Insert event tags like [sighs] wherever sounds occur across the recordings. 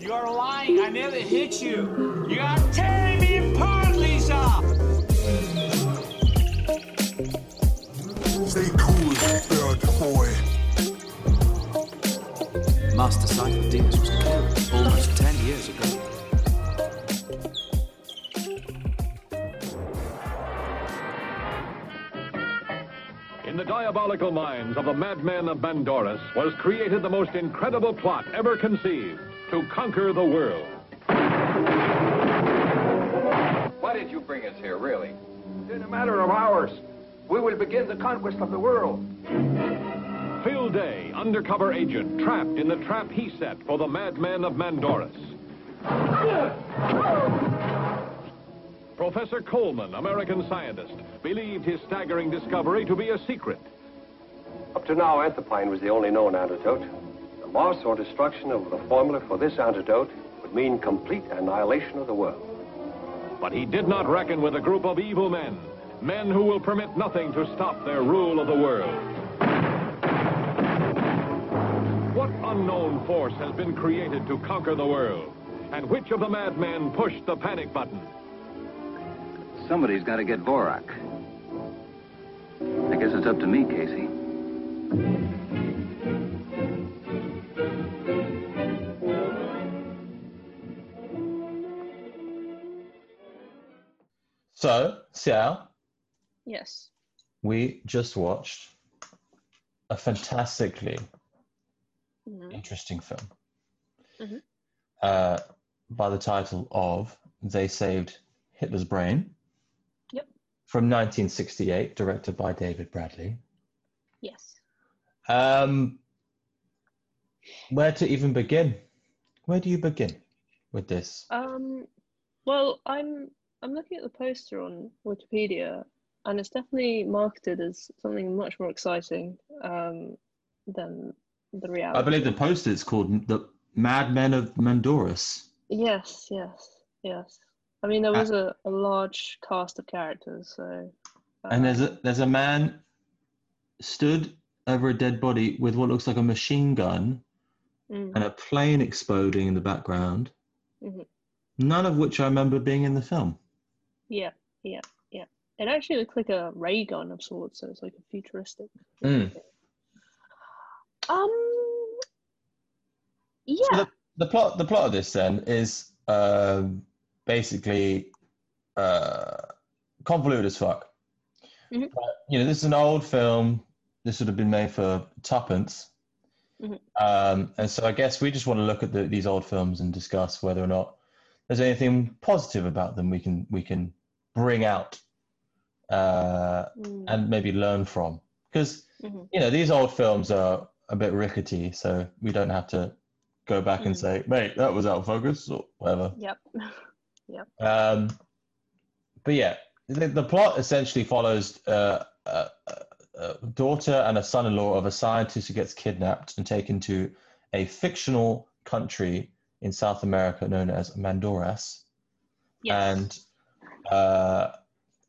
You're lying. I never hit you. You got 10. Diabolical minds of the madmen of Mandoras was created the most incredible plot ever conceived to conquer the world. Why did you bring us here, really? In a matter of hours, we will begin the conquest of the world. Phil Day, undercover agent, trapped in the trap he set for the madmen of Mandoras. Professor Coleman, American scientist, believed his staggering discovery to be a secret. Up to now, anthraquine was the only known antidote. The loss or destruction of the formula for this antidote would mean complete annihilation of the world. But he did not reckon with a group of evil men, men who will permit nothing to stop their rule of the world. What unknown force has been created to conquer the world? And which of the madmen pushed the panic button? Somebody's got to get Vorak. I guess it's up to me, Casey. So, Xiao, Yes. we just watched a fantastically Mhm. interesting film Mhm. uh, by the title of They Saved Hitler's Brain. Yep. From 1968, directed by David Bradley. Yes. Um, where to even begin? Where do you begin with this? Um. Well, I'm I'm looking at the poster on Wikipedia, and it's definitely marketed as something much more exciting um, than the reality. I believe the poster is called The Madmen of Mandoras. Yes, yes, yes. I mean, there Uh, was a, a large cast of characters, so. And there's um, a there's a man stood over a dead body with what looks like a machine gun mm, and a plane exploding in the background. mhm. None of which I remember being in the film. Yeah, yeah, yeah. It actually looks like a ray gun of sorts, so it's like a futuristic. Mm. Um. So Yeah. the, the plot the plot of this then is um, basically uh, convoluted as fuck. Mhm. But, you know, this is an old film. This would have been made for tuppence. Mhm. Um, and so I guess we just want to look at the, these old films and discuss whether or not there's anything positive about them we can we can bring out uh, Mm, and maybe learn from. Because mhm. you know these old films are a bit rickety, so we don't have to go back and Mm. say, "Mate, that was out of focus" or whatever. Yep. [laughs] Yep. Um, but yeah, the, the plot essentially follows uh, a, a, a daughter and a son-in-law of a scientist who gets kidnapped and taken to a fictional country in South America known as Mandoras, Yes. and uh,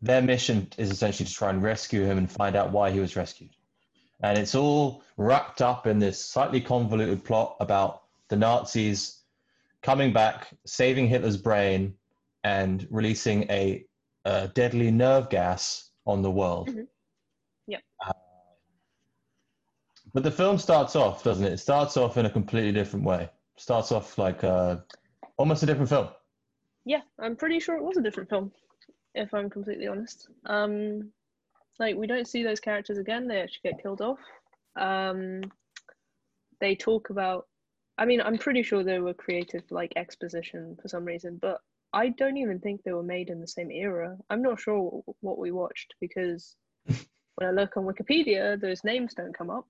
their mission is essentially to try and rescue him and find out why he was rescued. And it's all wrapped up in this slightly convoluted plot about the Nazis coming back, saving Hitler's brain, and releasing a, a deadly nerve gas on the world. Mhm. Yep. Uh, but the film starts off, doesn't it? It starts off in a completely different way. Starts off like uh, almost a different film. Yeah, I'm pretty sure it was a different film, if I'm completely honest. Um, like we don't see those characters again; they actually get killed off. Um, they talk about. I mean, I'm pretty sure they were created for like exposition for some reason, but I don't even think they were made in the same era. I'm not sure what we watched because [laughs] when I look on Wikipedia, those names don't come up.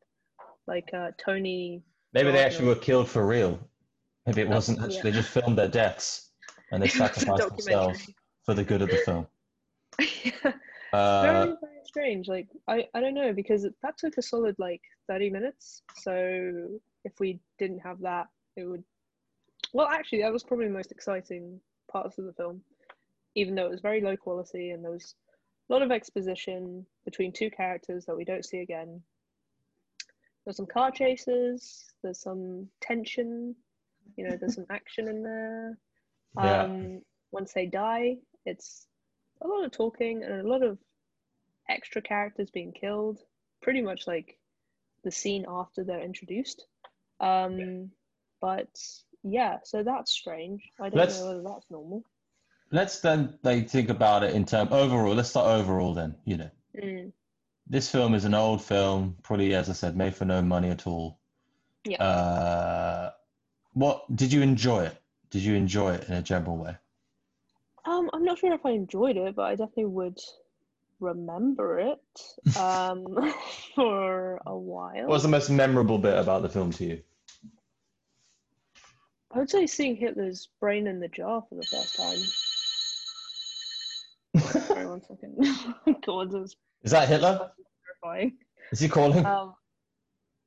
Like uh, Tony. Maybe they actually were killed for real. Maybe it wasn't actually, yeah. they just filmed their deaths and they It was a sacrificed themselves for the good of the film. [laughs] very Uh, very strange like i i don't know because that took a solid like 30 minutes so if we didn't have that it would well, actually, that was probably the most exciting parts of the film, even though it was very low quality and there was a lot of exposition between two characters that we don't see again. There's some car chases. There's some tension. You know, there's some action in there. Yeah. Um, once they die, it's a lot of talking and a lot of extra characters being killed. Pretty much like the scene after they're introduced. Um, but yeah, so that's strange. I don't Let's- know whether that's normal. Let's then like think about it in term overall. Let's start overall then. You know, Mm, this film is an old film, probably as I said, made for no money at all. yeah. Uh, what did you enjoy it? Did you enjoy it in a general way? Um, I'm not sure if I enjoyed it, but I definitely would remember it [laughs] um, [laughs] for a while. What was the most memorable bit about the film to you? I would say seeing Hitler's brain in the jar for the first time. [laughs] Sorry, one second. God, was Is that Hitler? terrifying. Is he calling? Um,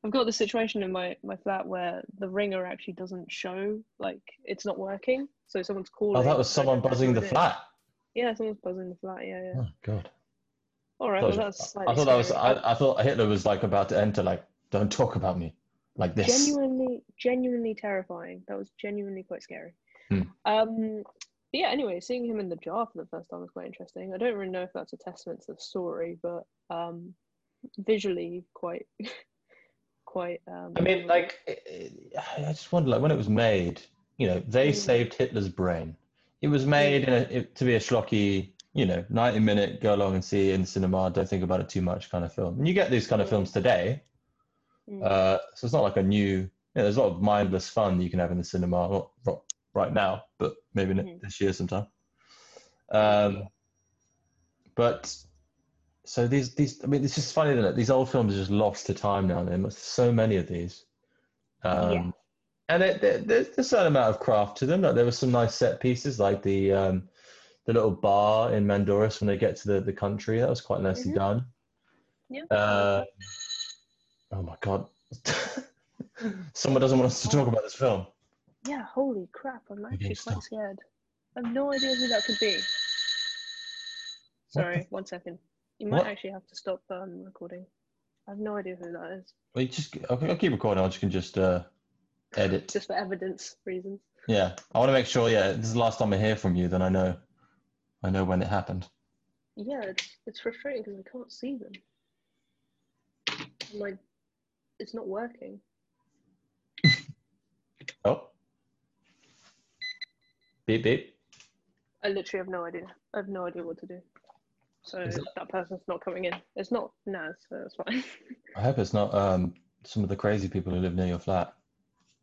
I've got the situation in my, my flat where the ringer actually doesn't show, like, it's not working. So someone's calling. oh, that was someone buzzing the flat. Yeah, someone's buzzing the flat. Yeah, yeah. Oh God. All right, I well, thought- that's I thought that was. I, I thought Hitler was like about to enter. Like, don't talk about me, like this. genuinely genuinely terrifying that was genuinely quite scary Hmm. um but yeah anyway seeing him in the jar for the first time was quite interesting i don't really know if that's a testament to the story but um visually quite [laughs] quite um I mean, like, it- I just wonder, like, when it was made, you know, they Mm. saved Hitler's brain. It was made in a, it, to be a schlocky, you know, ninety-minute go along and see in the cinema, don't think about it too much kind of film. And you get these kind of films today, mm, uh, so it's not like a new. You know, there's a lot of mindless fun you can have in the cinema, not, not right now, but maybe Mhm. this year sometime. Um, but so these these I mean it's just funny that these old films are just lost to time now. There's so many of these, um, Yeah. and it, there- there's a certain amount of craft to them. Like there were some nice set pieces, like the um, the little bar in Mandoras when they get to the, the country. That was quite nicely Mhm. done. yeah Uh, oh my god. [laughs] Someone doesn't want us to talk about this film. yeah holy crap i'm actually quite scared i have no idea who that could be sorry [laughs] one second you might What? actually have to stop um recording i have no idea who that is Well, you just I'll, I'll keep recording. I just can just uh, edit. [laughs] just for evidence reasons Yeah, I want to make sure. Yeah, this is the last time I hear from you. Then I know, I know when it happened. Yeah, it's it's frustrating because I can't see them. I'm like, it's not working. [laughs] Oh, beep beep. I literally have no idea. I have no idea what to do. So it- that person's not coming in. It's not Naz, so that's fine. [laughs] I hope it's not um some of the crazy people who live near your flat.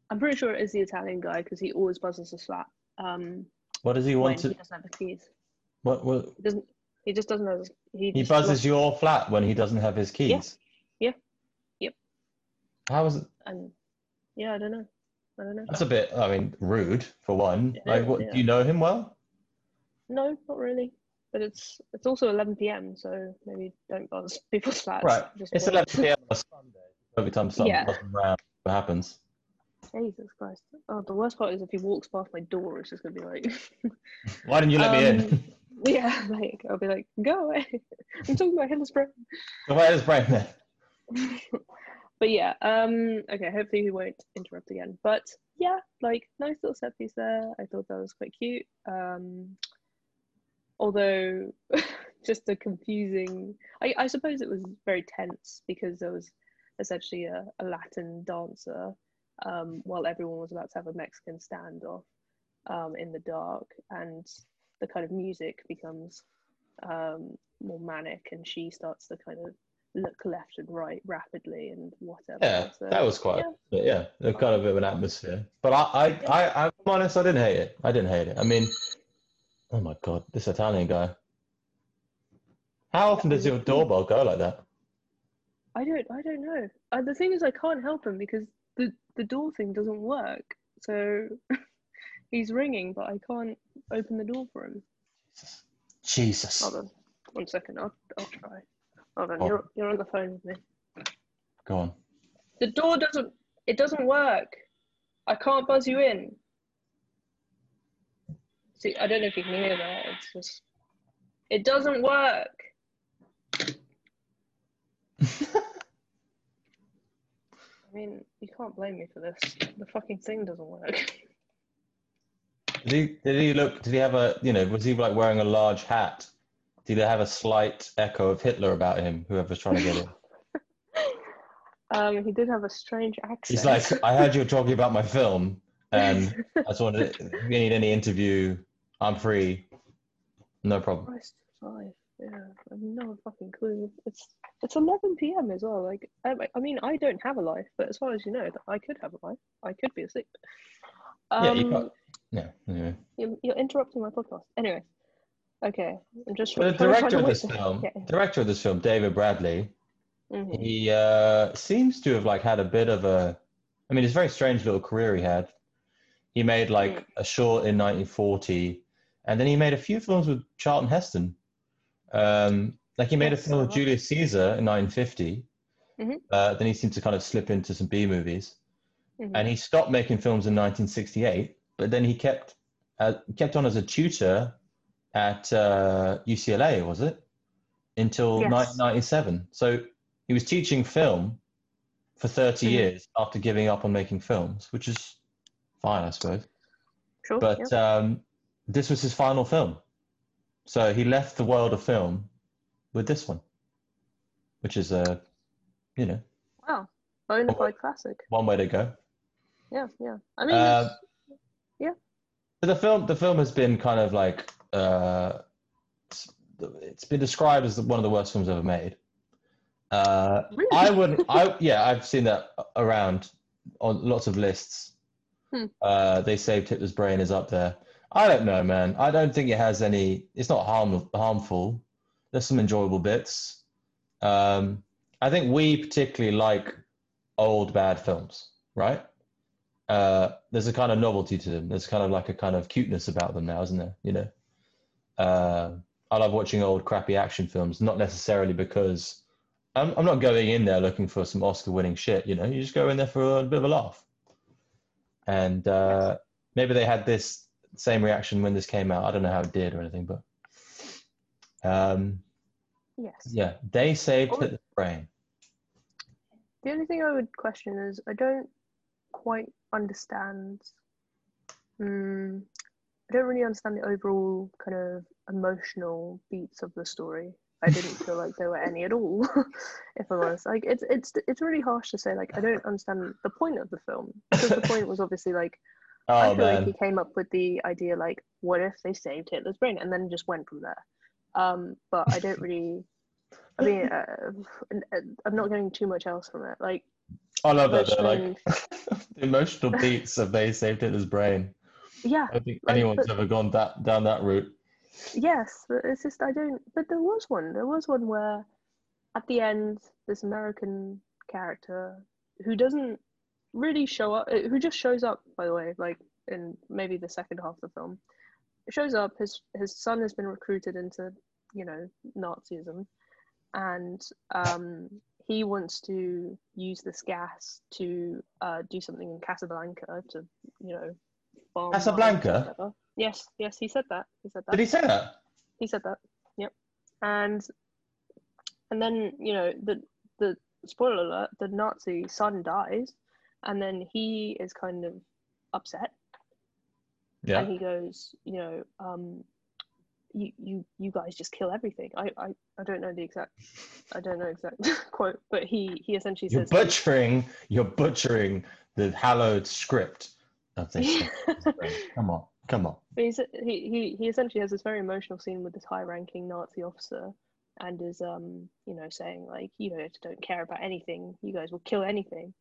I'm pretty sure it is the Italian guy because he always buzzes his flat. Um, What does he want he doesn't have the keys. What? what He doesn't. He just doesn't have. His, he he buzzes lost- your flat when he doesn't have his keys. Yeah. Yep. How is it? And yeah, I don't know. I don't know. That's a bit. I mean, rude for one. It like, what? yeah. Do you know him well? No, not really. But it's it's also 11 p.m. So maybe don't buzz people's flats. Right. Just It's wait. 11 p.m. on a Sunday. Every time something Yeah. around, what happens? Jesus Christ. Oh, the worst part is if he walks past my door, it's just gonna be like, [laughs] Why didn't you let me in? Um, yeah, [laughs] like I'll be like, go away. [laughs] I'm talking about Hitler's brain. Where is brain then? but yeah, um, okay. Hopefully he won't interrupt again. But yeah, like nice little set piece there. I thought that was quite cute. Um, although [laughs] just a confusing. I, I suppose it was very tense because there was essentially a, a Latin dancer um, while everyone was about to have a Mexican standoff um, in the dark, and the kind of music becomes um, more manic, and she starts to kind of look left and right rapidly and whatever. Yeah, So, that was quite. yeah. yeah, kind of a bit of an atmosphere. But I, I, I, I'm honest. I didn't hate it. I didn't hate it. I mean, oh my god, this Italian guy. How often does your doorbell go like that? I don't I don't know. Uh, the thing is, I can't help him because the the door thing doesn't work. So [laughs] he's ringing, but I can't open the door for him. Jesus. Hold on, one second. I'll I'll try. Hold on, Oh. you're you're on the phone with me. Go on. The door doesn't it doesn't work. I can't buzz you in. See, I don't know if you can hear that. It's just, it doesn't work. [laughs] I mean, you can't blame me for this. The fucking thing doesn't work. Did he? Did he look? Did he have a? You know, was he like wearing a large hat? Did he have a slight echo of Hitler about him? Whoever's trying to get him. [laughs] Um, he did have a strange accent. He's like, I heard you were talking about my film, and [laughs] I just wanted. If you need any interview, I'm free. No problem. Christ alive. Yeah, I have no fucking clue. It's it's 11 p.m. as well. Like, I, I mean, I don't have a life, but as far as you know, that I could have a life. I could be asleep. Yeah, Um, you can't. Yeah. Anyway. you're, you're interrupting my podcast. Anyway, okay. I'm just But the director of this film, Yeah. director of this film, David Bradley, Mhm. he uh, seems to have like had a bit of a. I mean, it's a very strange little career he had. He made like Mm. a short in 1940, and then he made a few films with Charlton Heston. Um, like he made a film with Julius Caesar in 1950. Mhm. Uh, then he seemed to kind of slip into some B movies, Mhm. and he stopped making films in 1968. But then he kept uh, kept on as a tutor at uh, UCLA, was it? Until Yes. 1997. So he was teaching film for 30 Mhm. years after giving up on making films, which is fine, I suppose. Sure. But yeah. um, this was his final film. So he left the world of film with this one, which is a, you know, wow. Bona fide classic. one way to go. Yeah, yeah. I mean, Uh, yeah. The film, the film has been kind of like, uh, it's- it's been described as one of the worst films ever made. Uh, Really? I wouldn't. I yeah, I've seen that around on lots of lists. Hmm. Uh, they saved Hitler's brain is up there. I don't know, man. I don't think it has any. It's not harm, harmful. There's some enjoyable bits. Um, I think we particularly like old bad films, right? Uh, there's a kind of novelty to them. There's kind of like a kind of cuteness about them now, isn't there? You know, uh, I love watching old crappy action films, not necessarily because I'm, I'm not going in there looking for some Oscar-winning shit. You know, you just go in there for a bit of a laugh. And uh, maybe they had this same reaction when this came out. I don't know how it did or anything, but um, yes. yeah, they saved Oh. Hitler's brain. The only thing I would question is I don't quite understand. Mm, I don't really understand the overall kind of emotional beats of the story. I didn't [laughs] feel like there were any at all, [laughs] if I'm honest. Like it's it's it's really harsh to say like I don't understand the point of the film because the point was obviously like Oh I feel man, like he came up with the idea like what if they saved Hitler's brain and then just went from there. Um, but I don't really. I mean, [laughs] uh, I'm not getting too much else from it. Like I love that. Though, like [laughs] the emotional [laughs] beats of they saved Hitler's brain. yeah, I don't think Like, anyone's but- ever gone that down that route. yes, but it's just I don't. But there was one. There was one where, at the end, this American character who doesn't really show up, who just shows up, by the way, like in maybe the second half of the film, shows up. His his son has been recruited into, you know, Nazism, and um, he wants to use this gas to uh, do something in Casablanca to, you know, or Casablanca? Yes, yes, he said that. He said that. Did he say that? He said that. Yep. And and then you know the the spoiler alert: the Nazi son dies, and then he is kind of upset, Yeah. and he goes, you know, um, you you you guys just kill everything. I I, I don't know the exact I don't know exact [laughs] quote, but he he essentially You're says butchering. You're butchering the hallowed script of this. [laughs] come on, come on. But he's, he, he, he essentially has this very emotional scene with this high ranking Nazi officer and is, um, you know, saying, like, you know, don't care about anything. You guys will kill anything.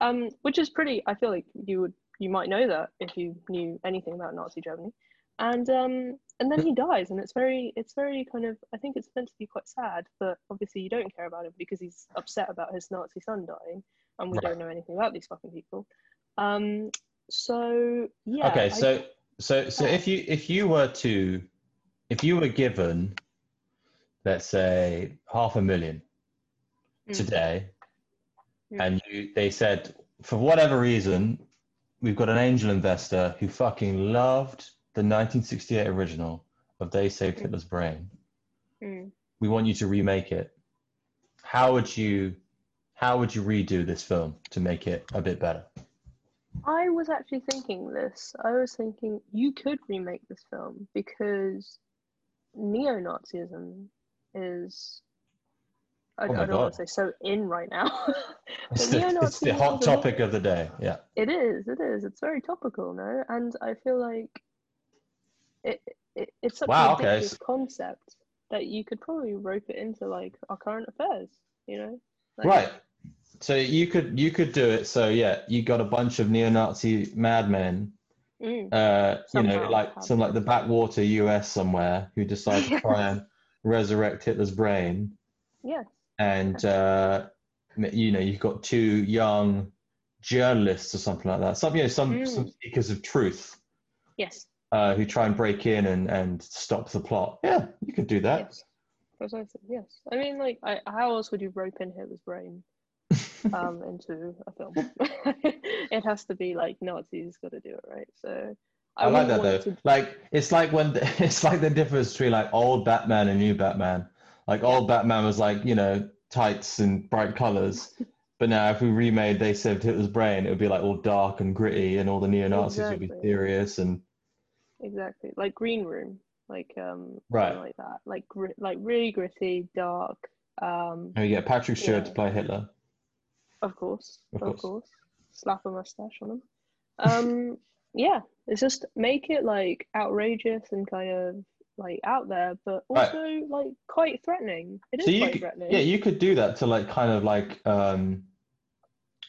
Um, which is pretty, I feel like you would, you might know that if you knew anything about Nazi Germany. And, um, and then he dies and it's very, it's very kind of, I think it's meant to be quite sad, but obviously you don't care about him because he's upset about his Nazi son dying and we Right. don't know anything about these fucking people. Um, so yeah. okay, I- so so so if you if you were to if you were given let's say half a million Mm. today Mm. and you they said for whatever reason we've got an angel investor who fucking loved the 1968 original of They Saved Hitler's Brain. Mm. We want you to remake it. How would you, how would you redo this film to make it a bit better? I was actually thinking this. I was thinking you could remake this film because neo-Nazism is. I, Oh I don't want to say so in right now. [laughs] [laughs] It's the, it's the hot is a lot- topic of the day. Yeah. It is. It is. It's very topical, no? And I feel like it, it it's such Wow, a okay, concept that you could probably rope it into like our current affairs. You know? Like, Right. So you could you could do it. So yeah, you got a bunch of neo-Nazi madmen, Mm, uh, you know, like some like the backwater U.S. somewhere who decide to [laughs] try and resurrect Hitler's brain, yes. And uh, you know you've got two young journalists or something like that. Some you know some some Mm. seekers of truth Yes. uh, who try and break in and and stop the plot. Yeah, you could do that. Yes. Precisely. Yes. I mean, like, I, how else would you rope in Hitler's brain [laughs] um, into a film? [laughs] it has to be like Nazis got to do it, right? So I, like that though. want Like it's like when [laughs] it's like the difference between like old Batman and new Batman. Like old Batman was like you know tights and bright colors, but now if we remade They Saved Hitler's Brain, it would be like all dark and gritty, and all the neo Nazis would be Exactly. serious and exactly like Green Room, like um, Right. like that, like gri- like really gritty, dark. Um, you get Patrick Stewart to play Hitler. of course, Of of, course. course. slap a mustache on him. Um, [laughs] yeah, it's just make it like outrageous and kind of like out there, but Right. also like quite threatening. It is So you quite could, threatening. yeah, you could do that to like kind of like um,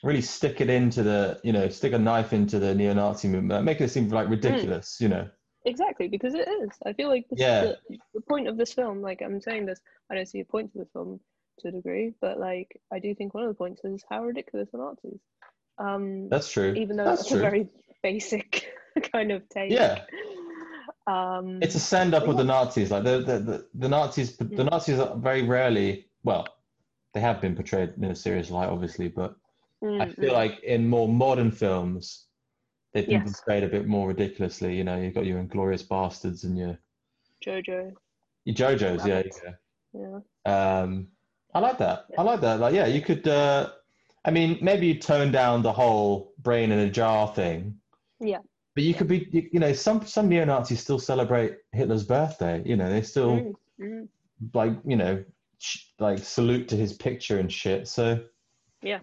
really stick it into the you know stick a knife into the neo-Nazi movement, make it seem like ridiculous, you know. Exactly, because it is. I feel like this, Yeah. the, the point of this film, like I'm saying this, I don't see a point to the film to a degree, but like I do think one of the points is how ridiculous are Nazis. Um, That's true. even though That's it's true. a very [laughs] basic [laughs] kind of take. Yeah. Um, it's a send up But with the. Nazis. Like the the, the, the Nazis the Mm. Nazis are very rarely well, they have been portrayed in a serious light, obviously, but mm, I feel mm. like in more modern films they've been Yes. portrayed a bit more ridiculously. You know, you've got your Inglourious Basterds and your Jojo. your JoJo's, yeah, yeah. Yeah. Um, I like that. I like that. Like, yeah, you could. Uh, I mean, maybe you tone down the whole brain in a jar thing. Yeah. But you could be, you, you know, some some neo Nazis still celebrate Hitler's birthday. You know, they still Mm, mm. like, you know, like salute to his picture and shit. So yeah,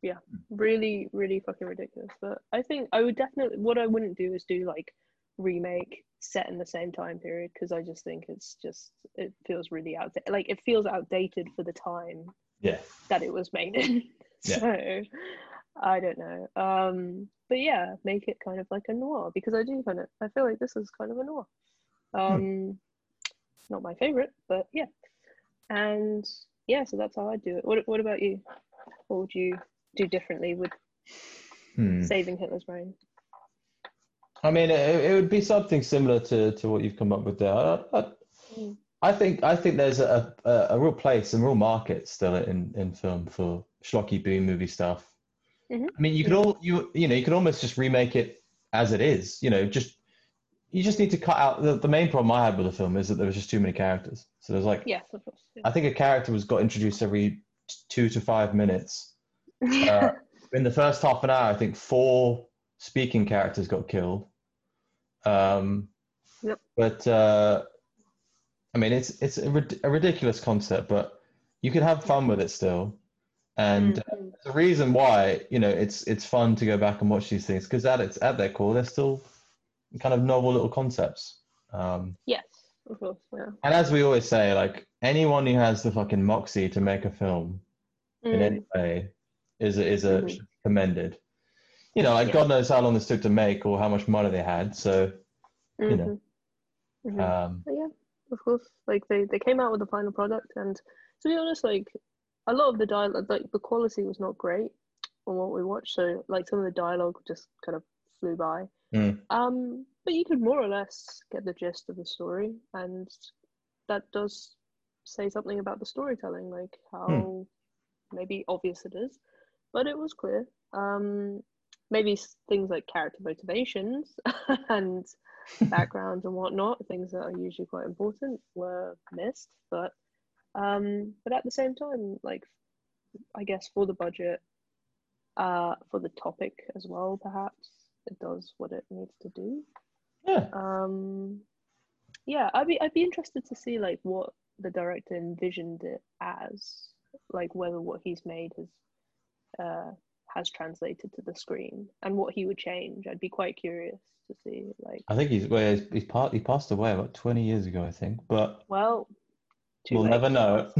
yeah, really really fucking ridiculous but i think i would definitely what i wouldn't do is do like remake set in the same time period because i just think it's just it feels really outdated like it feels outdated for the time yeah, that it was made in [laughs] Yeah. so i don't know um but yeah make it kind of like a noir because i do kind of i feel like this is kind of a noir um not my favorite but yeah and yeah so that's how i do it what, what about you what would you do differently with Hmm. saving hitler's brain I mean, it, it would be something similar to, to what you've come up with there. I, I, Mm. I think I think there's a, a, a real place and real market still in, in film for schlocky B movie stuff. Mhm. I mean, you could all you you know you could almost just remake it as it is. You know, just you just need to cut out the, the main problem I had with the film is that there was just too many characters. So there's like yes of course yeah. I think a character was got introduced every two to five minutes. [laughs] Uh, in the first half an hour, I think four speaking characters got killed. Um, Yep. But uh, I mean, it's it's a, rid- a ridiculous concept, but you can have fun with it still. And uh, Mm, mm. the reason why you know it's it's fun to go back and watch these things because at its at their core, they're still kind of novel little concepts. Um, yes of course yeah and as we always say, like anyone who has the fucking moxie to make a film in Mm, any way is a, is a Mhm. commended. You know, like Yeah. God knows how long this took to make or how much money they had. So, you know, mhm, mhm. um, But yeah, of course. Like they, they came out with the final product, and to be honest, like a lot of the dialogue, like the quality was not great on what we watched. So like some of the dialogue just kind of flew by. Mm. Um, but you could more or less get the gist of the story, and that does say something about the storytelling, like how maybe obvious it is, but it was clear. Um, maybe things like character motivations [laughs] and [laughs] backgrounds and whatnot, things that are usually quite important, were missed. But um, but at the same time, like I guess for the budget, uh, for the topic as well, perhaps it does what it needs to do. Yeah. Um, yeah, I'd be I'd be interested to see like what the director envisioned it as, like whether what he's made has uh, has translated to the screen and what he would change. I'd be quite curious to see. Like, I think he's well, he's, he's, part, he passed away about 20 years ago, I think, but well, too we'll late. never know.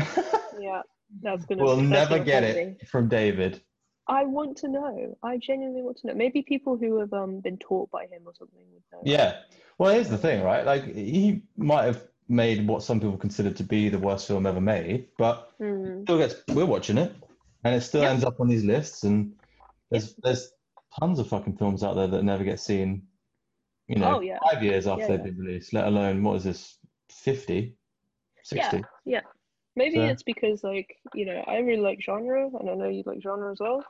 Yeah, that's gonna. we'll that's never get haunt it from David. I want to know. I genuinely want to know. Maybe people who have um been taught by him or something would know. Yeah. Well, here's the thing, right? Like, he might have made what some people consider to be the worst film ever made, but Hmm. still gets we're watching it, and it still Yeah. ends up on these lists. And there's there's tons of fucking films out there that never get seen. You know, Oh, yeah. five years after Yeah, they've yeah. been released, let alone what is this, 50, 60? Yeah, yeah. Maybe So- it's because like you know I really like genre, and I know you like genre as well.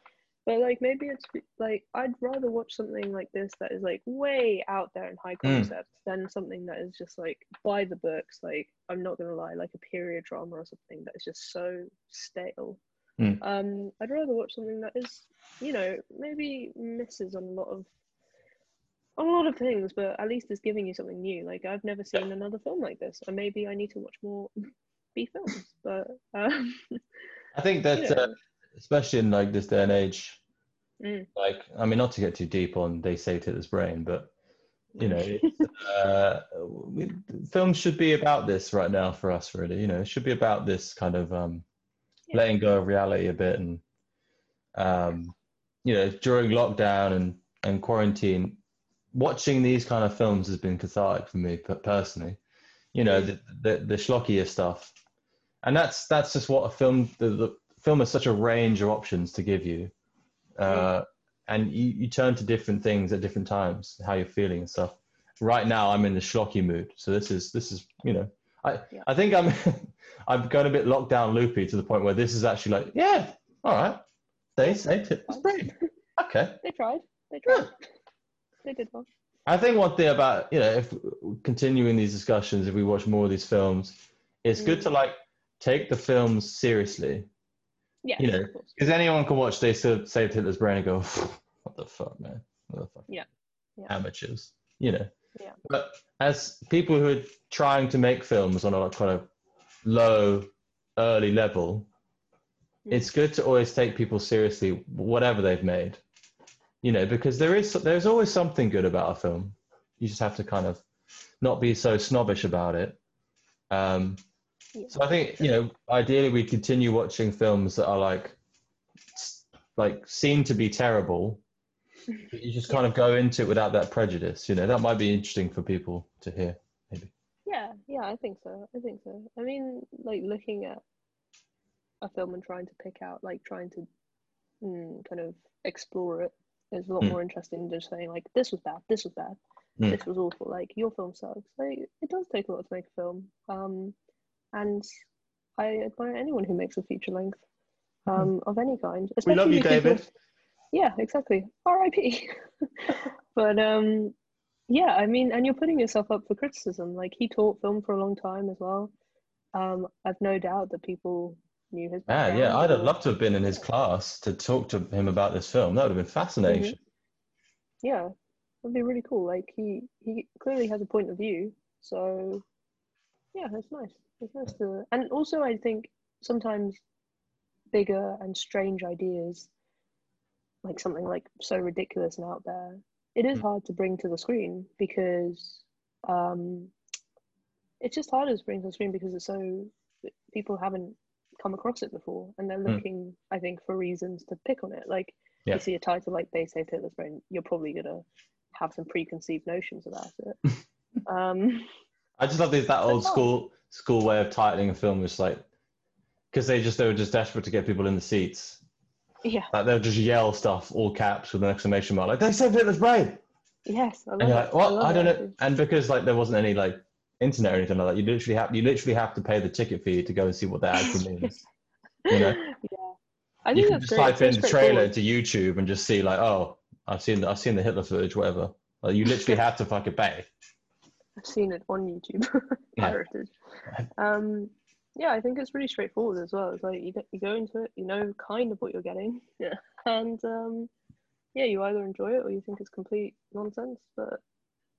But like maybe it's like I'd rather watch something like this that is like way out there and high Mm. concept than something that is just like by the books. Like I'm not gonna lie, like a period drama or something that is just so stale. Mm. Um, I'd rather watch something that is, you know, maybe misses on a lot of a lot of things, but at least it's giving you something new. Like I've never seen another film like this, and maybe I need to watch more [laughs] B films. But um, I think that, you know, uh, especially in like this day and age, Mm. like I mean, not to get too deep on they say Hitler's brain, but you know, [laughs] uh, we, films should be about this right now for us. Really, you know, it should be about this kind of um, Yeah. letting go of reality a bit, and um, you know, during lockdown and and quarantine, watching these kind of films has been cathartic for me personally. You know, the the, the schlockier stuff, and that's that's just what a film the, the film has such a range of options to give you. Uh, and you, you turn to different things at different times how you're feeling and stuff. Right now i'm in the schlocky mood. So this is this is you know i Yeah. i think i'm [laughs] i'm going a bit lockdown loopy to the point where this is actually like yeah all right. They say it's great. okay. They tried. They tried. They did well. I think one thing about you know if continuing these discussions, if we watch more of these films, it's good Mm. to like take the films seriously Yeah, You know, because anyone can watch They Saved Saved Hitler's Brain and go, what the fuck, man, what the fuck, Yeah. Yeah. amateurs, you know. Yeah. But as people who are trying to make films on a kind of low, early level, Mm. it's good to always take people seriously, whatever they've made. You know, because there is there's always something good about a film. You just have to kind of not be so snobbish about it. Um, so I think you know, ideally, we continue watching films that are like, like seem to be terrible. but You just kind of go into it without that prejudice. You know, that might be interesting for people to hear. Maybe. Yeah, yeah, I think so. I think so. I mean, like looking at a film and trying to pick out, like trying to mm, kind of explore it is a lot Mm. more interesting than just saying like this was bad, this was bad, Mm. this was awful. Like your film sucks. Like it does take a lot to make a film. Um, and I admire anyone who makes a feature length um of any kind. Hmm. We love especially you, David. yeah, exactly. R.I.P. [laughs] but um, yeah, I mean, and you're putting yourself up for criticism. Like he taught film for a long time as well. Um, I've no doubt that people knew his. Yeah, background yeah, I'd have loved to have been in his class to talk to him about this film. That would have been fascinating. Yeah, that'd be really cool. Like he he clearly has a point of view. So yeah, it's nice. It's nice to, and also I think sometimes bigger and strange ideas, like something like so ridiculous and out there, it is Mm. hard to bring to the screen because um, it's just harder to bring to the screen because it's so people haven't come across it before and they're Mm. looking, I think, for reasons to pick on it. Like Yeah. you see a title like They say Hitler's Brain, you're probably gonna have some preconceived notions about it. [laughs] um, I just love this that old school school way of titling a film was like because they just they were just desperate to get people in the seats. yeah, Like they'll just yell stuff all caps with an exclamation mark, like they saved Hitler's brain. yes, I love And you're it. like, what? love I, don't know. And because like there wasn't any like internet or anything like that, you literally have you literally have to pay the ticket fee to go and see what that actually means. [laughs] you know? yeah, I you think can just great. type in It's the trailer straightforward. to YouTube and just see like, oh, I've seen the, I've seen the Hitler footage, whatever. Like, you literally had to fucking pay. I've seen it on YouTube, [laughs] Yeah. Um, yeah, I think it's pretty straightforward as well. It's like you, go- you go into it, you know kind of what you're getting, yeah, and um, yeah, you either enjoy it or you think it's complete nonsense. But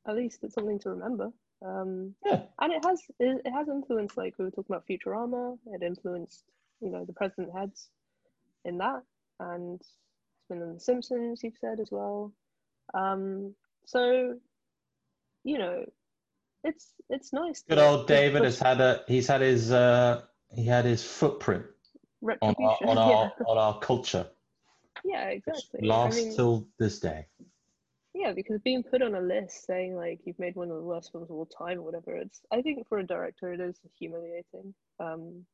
at least it's something to remember. Um, Yeah. and it has it, has influenced like we were talking about Futurama. It influenced you know the president heads in that, and it's been in The Simpsons. You've said as well. Um, so you know, it's it's nice. Good old David push has had a he's had his uh he had his footprint on our on [laughs] yeah. our on our culture. yeah, exactly. Last I mean, till this day. Yeah, because being put on a list saying like you've made one of the worst films of all time or whatever, it's I think for a director it is humiliating. Um,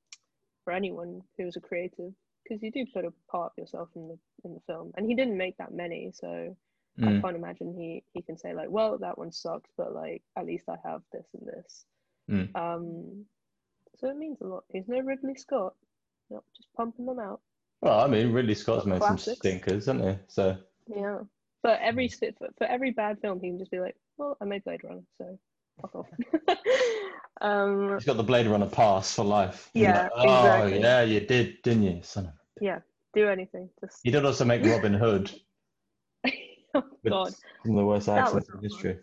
for anyone who's a creative, because you do put a part of yourself in the in the film, and he didn't make that many, so I Mm. can't imagine he he can say like, well, that one sucked, but like at least I have this and this. Mm. Um, so it means a lot. He's no Ridley Scott, not just pumping them out. Well, I mean, Ridley Scott's made some stinkers, hasn't he? So Yeah. But every for, for every bad film, he can just be like, "Well, I made Blade Runner, so fuck off." [laughs] um, he's got the Blade Runner pass for life. Yeah, like, oh exactly. yeah, you did, didn't you, son of? a-" yeah, do anything. Just He did also make Robin Hood, [laughs] oh god, of the worst accents in history.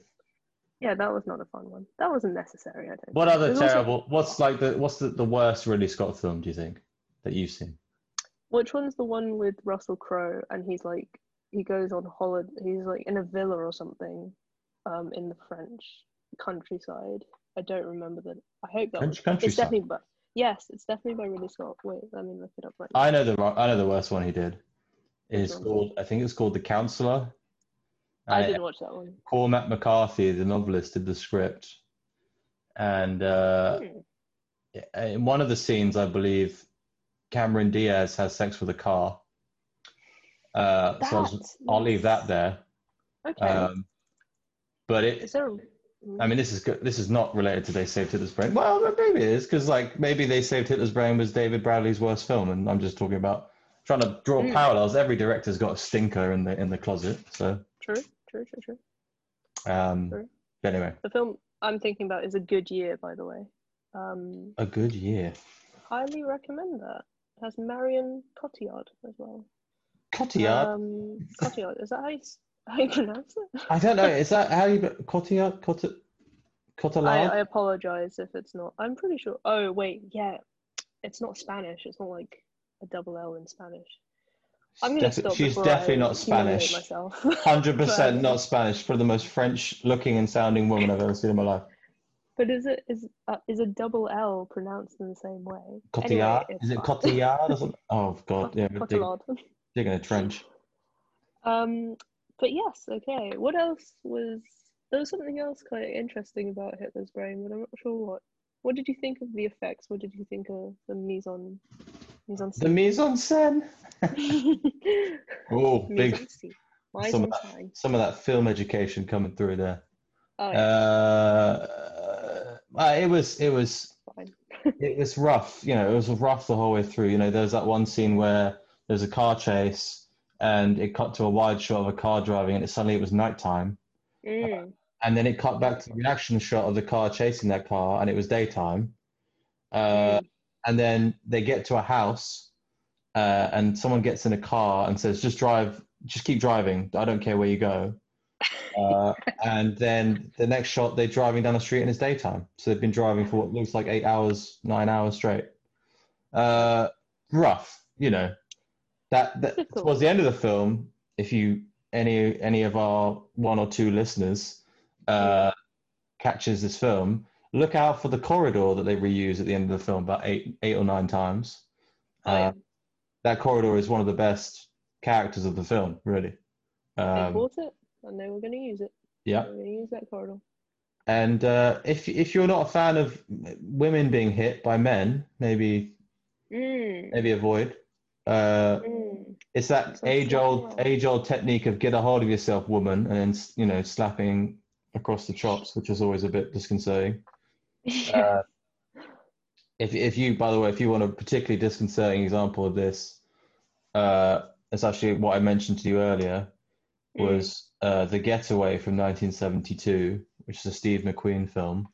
yeah, that was not a fun one. That wasn't necessary. I don't. What think. other There's also- terrible? What's like the what's the, the worst Ridley Scott film? Do you think that you've seen? Which one's the one with Russell Crowe and he's like he goes on holiday. He's like in a villa or something, um, in the French countryside. I don't remember that. I hope that French was. It's countryside. definitely by. Yes, it's definitely by Ridley Scott. Wait, let me look it up right now. I know the I know the worst one he did. It's called I think it's called The Counselor. I Uh, didn't watch that one. Cormac McCarthy, the novelist, did the script, and uh, Hmm. in one of the scenes, I believe Cameron Diaz has sex with a car. Uh, so I was- That's I'll leave that there. Okay. Um, but it, Is there? I mean, this is. This is not related to They Saved Hitler's Brain. Well, maybe it is because, like, maybe They Saved Hitler's Brain was David Bradley's worst film, and I'm just talking about trying to draw Mm. parallels. Every director's got a stinker in the in the closet. So, True, true, true, true. um, True. but anyway, The film I'm thinking about is a good year, by the way. Um, a good year. highly recommend that. It has Marion Cotillard as well. Cotillard. Um, Cotillard, is that how you, how you pronounce it? I don't know. Is that how you Cotillard? I, Cotillard? I apologize if it's not. I'm pretty sure. Oh wait, yeah, it's not Spanish. It's not like a double L in Spanish. I'm gonna Defi- stop. she's definitely I not Spanish. [laughs] Hundred percent not Spanish. For the most French-looking and sounding woman I've ever seen in my life. But is it is uh, is a double L pronounced in the same way? Cotillard? Anyway, is it. Cotillard or something? [laughs] Oh God, yeah, Cotillard. Digging a trench. Um, but yes, okay. What else was there was something else quite interesting about Hitler's brain, but I'm not sure what. What did you think of the effects? What did you think of the mise en mise en The mise en scène. [laughs] Oh, big. en scene. Mise Some of, that, some of that film education coming through there. Oh, yeah, Uh, uh, it was it was it was rough. You know, it was rough the whole way through. You know, there's that one scene where there's a car chase and it cut to a wide shot of a car driving, and it suddenly it was nighttime, Mm. and then it cut back to the reaction shot of the car chasing that car, and it was daytime. Uh, and then they get to a house, uh, and someone gets in a car and says, "Just drive, just keep driving. I don't care where you go." [laughs] Uh, and then the next shot, they're driving down the street and it's daytime. So they've been driving for what looks like eight hours, nine hours straight. Uh, rough, you know. That, that [laughs] towards the end of the film, if you any any of our one or two listeners uh, catches this film, look out for the corridor that they reuse at the end of the film about eight eight or nine times. Oh, yeah. Uh, that corridor is one of the best characters of the film, really. They Um, bought it, and they were going to use it. yeah. They were going to use that corridor. And uh, if if you're not a fan of women being hit by men, maybe Mm. maybe avoid. Uh, Mm. It's that So age old age old technique of get a hold of yourself, woman, and then you know slapping across the chops, which is always a bit disconcerting. [laughs] Uh, if if you, by the way, if you want a particularly disconcerting example of this, uh, it's actually what I mentioned to you earlier. was uh, The Getaway from 1972, which is a Steve McQueen film.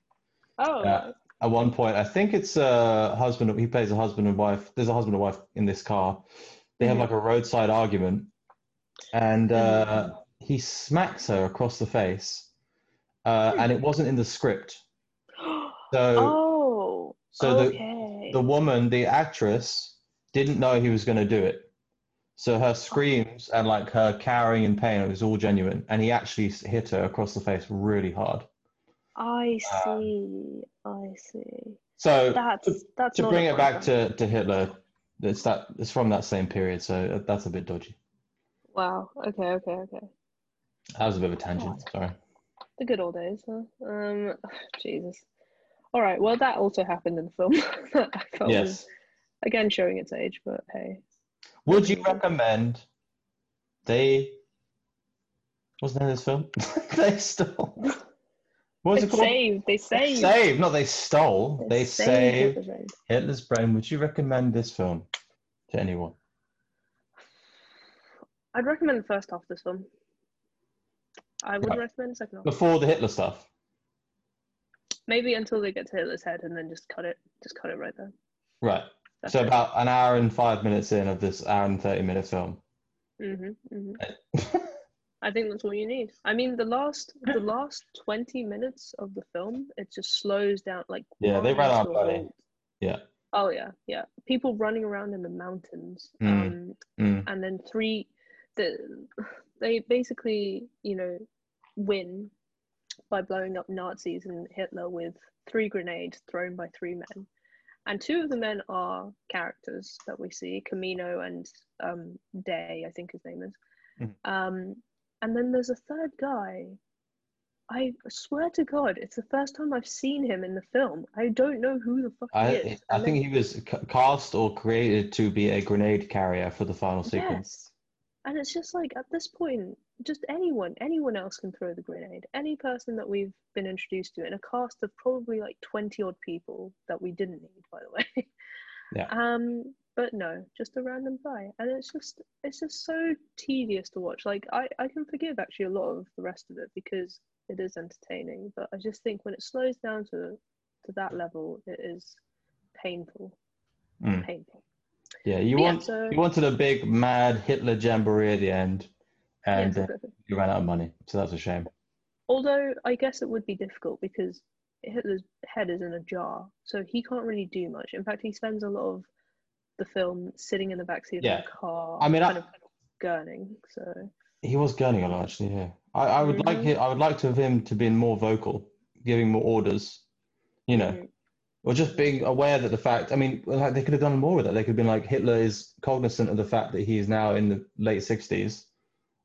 Oh, Uh, at one point, I think it's a husband. He plays a husband and wife. There's a husband and wife in this car. They have Mhm. like a roadside argument, and uh, he smacks her across the face, uh, and it wasn't in the script. [gasps] So, oh, so the okay. the woman, the actress, didn't know he was going to do it. So her screams and like her cowering in pain, it was all genuine, and he actually hit her across the face really hard. I uh, see. I see. So That's to, that's to bring it back to, to Hitler, it's that it's from that same period, so that's a bit dodgy. Wow. Okay. Okay. Okay. That was a bit of a tangent. Sorry. The good old days, huh? Um, [sighs] Jesus. All right. Well, that also happened in the film. [laughs] Felt was, Yes. again showing its age, but hey. Would you recommend they? What's the name of this film? [laughs] they stole. What was They it called? saved. They saved. Saved. No, they stole. They, saved Hitler's reign. Hitler's brain. Would you recommend this film to anyone? I'd recommend the first half of this film. I wouldn't Right. recommend the second half. Before the Hitler stuff. Maybe until they get to Hitler's head and then just cut it. Just cut it right there. Right. That's so it. about an hour and five minutes in of this hour and thirty minute film. Mhm. Mhm. [laughs] I think that's what you need. I mean, the last the last twenty minutes of the film, it just slows down. Like Yeah, they ran out of. Yeah. Oh yeah, yeah. People running around in the mountains, Mm. um, Mm. and then three. The they basically, you know, win by blowing up Nazis and Hitler with three grenades thrown by three men, and two of the men are characters that we see, Camino and um, Day, I think his name is. Mhm. Um, and then there's a third guy. I swear to God, it's the first time I've seen him in the film. I don't know who the fuck he I is. I And think he was cast or created to be a grenade carrier for the final sequence. Yes. And it's just like at this point, just anyone, anyone else can throw the grenade. Any person that we've been introduced to in a cast of probably like 20 odd people that we didn't need, by the way. [laughs] Yeah. Um, but no, just a random guy. And it's just it's just so tedious to watch. Like I, I can forgive actually a lot of the rest of it because it is entertaining. But I just think when it slows down to to that level, it is painful. Mm. Painful. Yeah, you But yeah, so- you wanted a big mad Hitler jamboree at the end, and Yes, uh, [laughs] you ran out of money, so that's a shame. Although I guess it would be difficult because Hitler's head is in a jar, so he can't really do much. In fact, he spends a lot of the film sitting in the backseat of Yeah. the car, I mean, I- kind of gurning. So He was gurning a lot, actually. Yeah, I, I would like Mhm. hi- I would like to have him to be more vocal, giving more orders, you know, Mhm. or just being aware that the fact. I mean, like they could have done more with it. They could have been like Hitler is cognizant of the fact that he is now in the late sixties,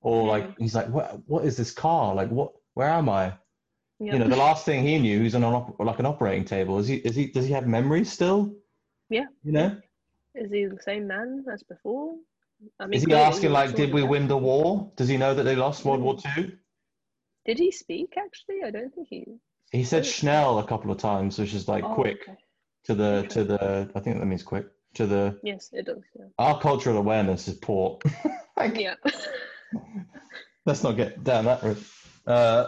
or like he's like, what what is this car? Like what? Where am I? yeah. You know, the last thing he knew, he's on an op- like an operating table. Is he? Is he? Does he have memories still? Yeah. You know, is he the same man as before? I mean, is he asking like, did we win the war? Does he know that they lost World War Two? Did he speak? Actually, I don't think he. He said. Schnell a couple of times, which is like Oh, quick okay. to the to the. I think that means quick to the. Yes, it does. Yeah. Our cultural awareness is poor. [laughs] Like, Yeah. [laughs] Let's not get down that route. Uh,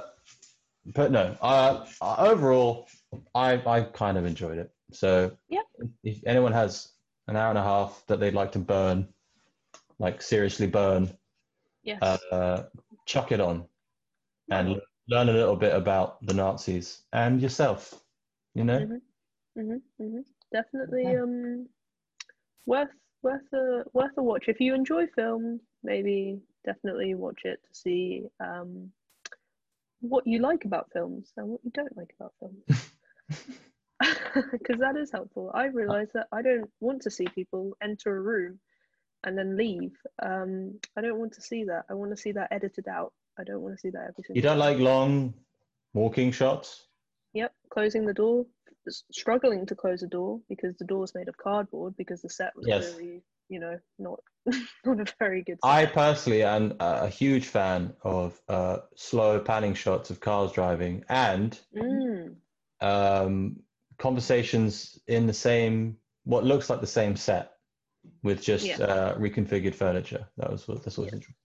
but no, uh, overall, I I kind of enjoyed it. So Yeah. if anyone has an hour and a half that they'd like to burn, like seriously burn, yes. uh, chuck it on and learn a little bit about the Nazis and yourself. You know, hmm hmm Definitely um worth worth a worth a watch. If you enjoy film, maybe definitely watch it to see um what you like about films and what you don't like about films. [laughs] [laughs] Because that is helpful. I realize that I don't want to see people enter a room and then leave. Um, I don't want to see that. I want to see that edited out. I don't want to see that every single you don't like long walking shots. Yep, closing the door, struggling to close the door because the door is made of cardboard because the set was Yes. clearly, you know, not [laughs] not a very good. I personally am a a huge fan of uh, slow panning shots of cars driving and Mm, um, conversations in the same, what looks like the same set with just Yeah. uh, reconfigured furniture. That was what this was Yeah. interesting.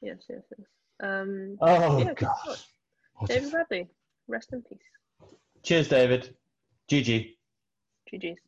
yes, yes, yes. Um, Oh, yeah, good God. thought. What a- David Bradley, rest in peace. Cheers, David. GG. GG's.